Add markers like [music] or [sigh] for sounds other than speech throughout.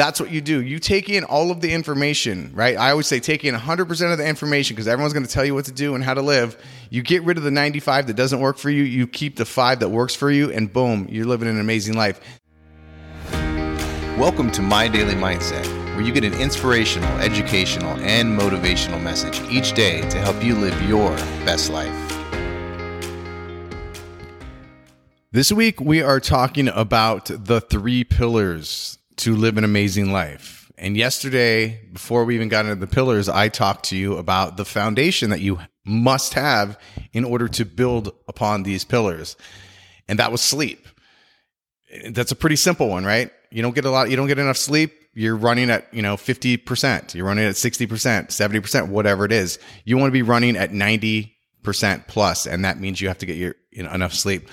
That's what you do. You take in all of the information, right? I always say take in 100% of the information because everyone's going to tell you what to do and how to live. You get rid of the 95 that doesn't work for you, you keep the 5 that works for you and boom, you're living an amazing life. Welcome to My Daily Mindset, where you get an inspirational, educational, and motivational message each day to help you live your best life. This week, we are talking about the three pillars to live an amazing life. And yesterday, before we even got into the pillars, I talked to you about the foundation that you must have in order to build upon these pillars. And that was sleep. That's a pretty simple one, right? You don't get a lot, you don't get enough sleep. You're running at, you know, 50%, you're running at 60%, 70%, whatever it is. You want to be running at 90% plus, And that means you have to get your, you know, enough sleep.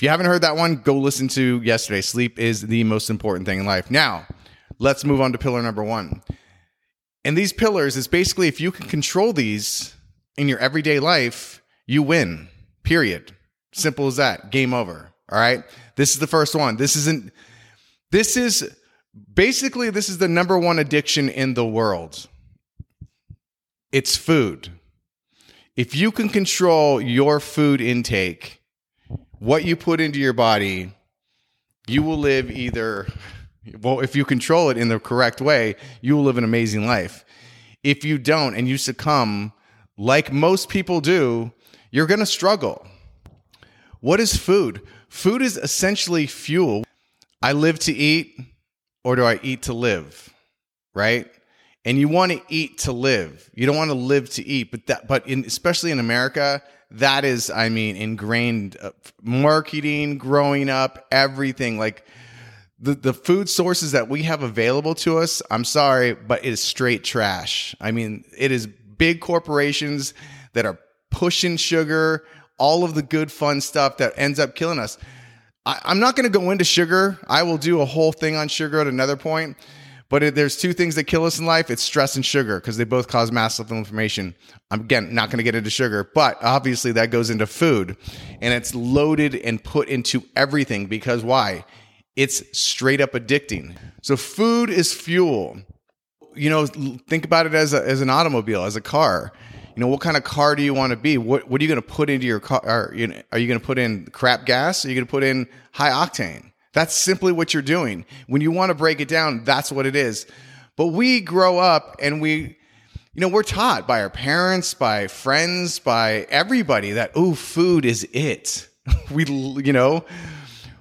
If you haven't heard that one, go listen to yesterday. Sleep is the most important thing in life. Now, let's move on to pillar number one. And these pillars is basically if you can control these in your everyday life, you win. Period. Simple as that. Game over. All right. This is the first one. This isn't, this is basically, this is the number one addiction in the world. It's food. If you can control your food intake, what you put into your body, you will live either, well, if you control it in the correct way, you will live an amazing life. If you don't and you succumb, like most people do, you're going to struggle. What is food? Food is essentially fuel. I live to eat, or do I eat to live? Right? And you want to eat to live. You don't want to live to eat, but that, but in, especially in America, that is, I mean, ingrained uh, marketing, growing up, everything. Like the, the food sources that we have available to us, I'm sorry, but it is straight trash. I mean, it is big corporations that are pushing sugar, all of the good, fun stuff that ends up killing us. I, I'm not going to go into sugar. I will do a whole thing on sugar at another point. But there's two things that kill us in life it's stress and sugar because they both cause massive inflammation. I'm again not going to get into sugar, but obviously that goes into food and it's loaded and put into everything because why? It's straight up addicting. So food is fuel. You know, think about it as, a, as an automobile, as a car. You know, what kind of car do you want to be? What, what are you going to put into your car? Are you, are you going to put in crap gas? Are you going to put in high octane? That's simply what you're doing. When you want to break it down, that's what it is. But we grow up and we, you know, we're taught by our parents, by friends, by everybody that, oh, food is it. [laughs] we, you know,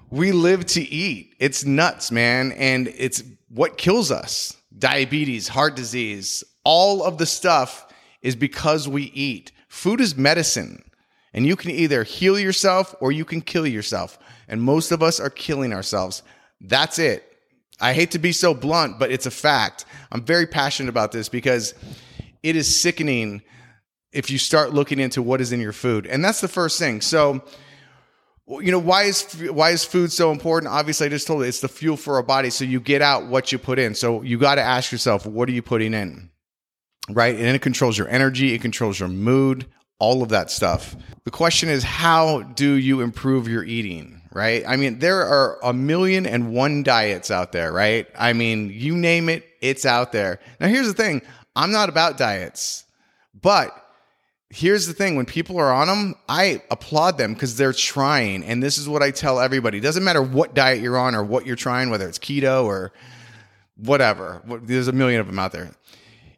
we live to eat. It's nuts, man. And it's what kills us diabetes, heart disease, all of the stuff is because we eat. Food is medicine. And you can either heal yourself or you can kill yourself. And most of us are killing ourselves. That's it. I hate to be so blunt, but it's a fact. I'm very passionate about this because it is sickening if you start looking into what is in your food. And that's the first thing. So, you know, why is why is food so important? Obviously, I just told you it's the fuel for our body. So you get out what you put in. So you got to ask yourself, what are you putting in? Right? And it controls your energy, it controls your mood, all of that stuff. The question is, how do you improve your eating? Right? I mean, there are a million and one diets out there, right? I mean, you name it, it's out there. Now, here's the thing I'm not about diets, but here's the thing when people are on them, I applaud them because they're trying. And this is what I tell everybody it doesn't matter what diet you're on or what you're trying, whether it's keto or whatever, there's a million of them out there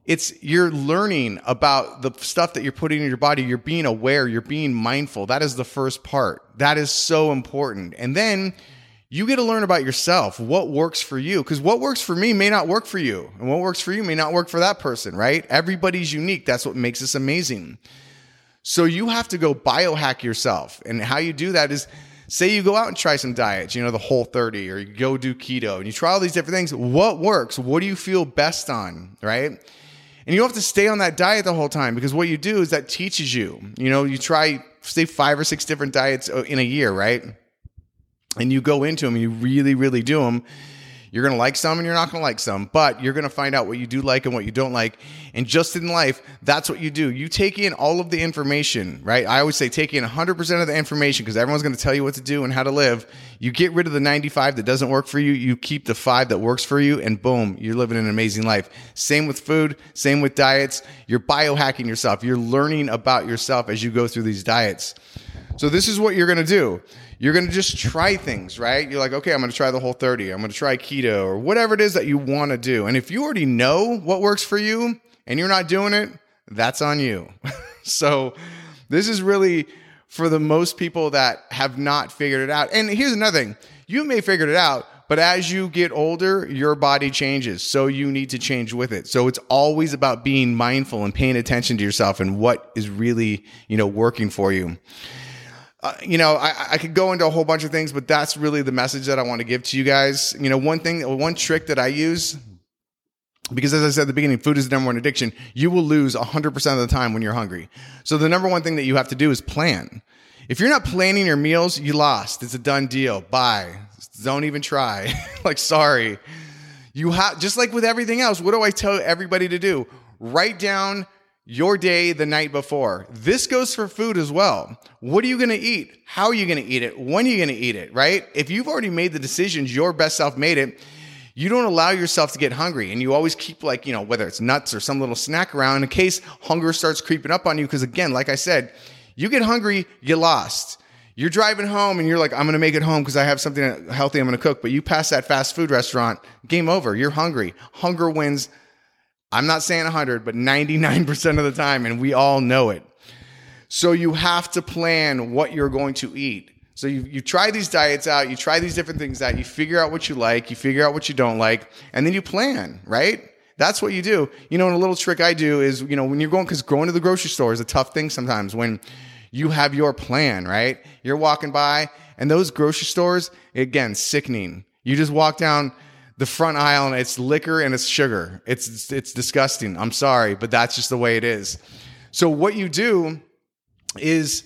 it's you're learning about the stuff that you're putting in your body. You're being aware. You're being mindful. That is the first part. That is so important. And then you get to learn about yourself. What works for you? Because what works for me may not work for you. And what works for you may not work for that person right? Everybody's unique. That's what makes us amazing. So you have to go biohack yourself. And how you do that is say you go out and try some diets you know the Whole30 or you go do keto and you try all these different things. What works? What do you feel best on right and you don't have to stay on that diet the whole time because what you do is that teaches you. You know, you try, say, five or six different diets uh, in a year, right? And you go into them you really, really do them. You're going to like some and you're not going to like some, but you're going to find out what you do like and what you don't like. And just in life, that's what you do. You take in all of the information, right? I always say take in 100% of the information because everyone's going to tell you what to do and how to live. You get rid of the 95 that doesn't work for you. You keep the five that works for you, and boom, you're living an amazing life. Same with food, same with diets. You're biohacking yourself. You're learning about yourself as you go through these diets. So this is what you're going to do. You're going to just try things, right? You're like, okay, I'm going to try the Whole30. I'm going to try keto or whatever it is that you want to do. And if you already know what works for you and you're not doing it, that's on you. [laughs] so this is really for the most people that have not figured it out. And here's another thing. You may figure it out, but as you get older, your body changes. So you need to change with it. So it's always about being mindful and paying attention to yourself and what is really, you know, working for you. Uh, you know, I, I could go into a whole bunch of things, but that's really the message that I want to give to you guys. You know, one thing, one trick that I use, because as I said at the beginning, food is the number one addiction. You will lose 100% of the time when you're hungry. So the number one thing that you have to do is plan. If you're not planning your meals, you lost. It's a done deal. Bye. Don't even try. [laughs] like, sorry. You have, just like with everything else, what do I tell everybody to do? Write down your day the night before. This goes for food as well. What are you going to eat? How are you going to eat it? When are you going to eat it? Right? If you've already made the decisions, your best self made it, you don't allow yourself to get hungry. And you always keep, like, you know, whether it's nuts or some little snack around in case hunger starts creeping up on you. Because again, like I said, you get hungry, you lost. You're driving home and you're like, I'm going to make it home because I have something healthy I'm going to cook. But you pass that fast food restaurant, game over. You're hungry. Hunger wins I'm not saying 100, but 99% of the time, and we all know it. So you have to plan what you're going to eat. So you, you try these diets out, you try these different things out, you figure out what you like, you figure out what you don't like, and then you plan, right? That's what you do. You know, and a little trick I do is, you know, when you're going, because going to the grocery store is a tough thing sometimes when you have your plan, right? You're walking by, and those grocery stores, again, sickening. You just walk down, the front aisle and it's liquor and it's sugar. It's it's disgusting. I'm sorry, but that's just the way it is. So what you do is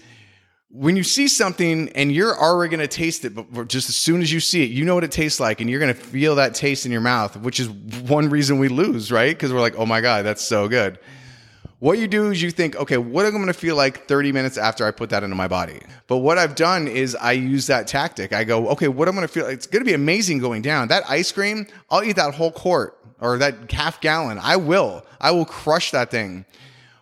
when you see something and you're already going to taste it, but just as soon as you see it, you know what it tastes like, and you're going to feel that taste in your mouth, which is one reason we lose, right? Because we're like, oh my god, that's so good. What you do is you think, okay, what am I going to feel like 30 minutes after I put that into my body? But what I've done is I use that tactic. I go, okay, what am I going to feel? It's going to be amazing going down. That ice cream, I'll eat that whole quart or that half gallon. I will. I will crush that thing.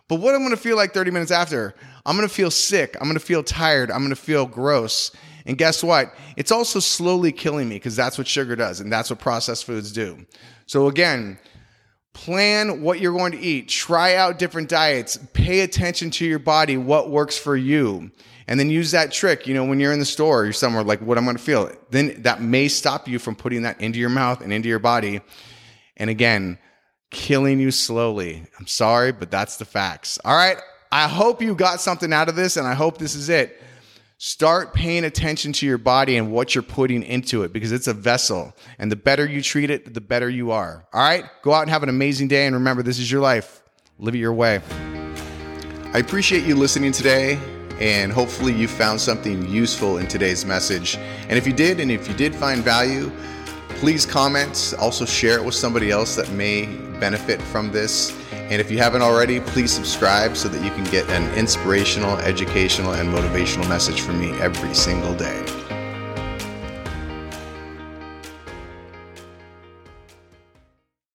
But what I'm going to feel like 30 minutes after, I'm going to feel sick. I'm going to feel tired. I'm going to feel gross. And guess what? It's also slowly killing me because that's what sugar does and that's what processed foods do. So again, Plan what you're going to eat. Try out different diets. Pay attention to your body, what works for you. And then use that trick, you know, when you're in the store, or you're somewhere like, what I'm going to feel. Then that may stop you from putting that into your mouth and into your body. And again, killing you slowly. I'm sorry, but that's the facts. All right. I hope you got something out of this, and I hope this is it. Start paying attention to your body and what you're putting into it because it's a vessel. And the better you treat it, the better you are. All right? Go out and have an amazing day. And remember, this is your life. Live it your way. I appreciate you listening today. And hopefully, you found something useful in today's message. And if you did, and if you did find value, please comment. Also, share it with somebody else that may benefit from this. And if you haven't already, please subscribe so that you can get an inspirational, educational, and motivational message from me every single day.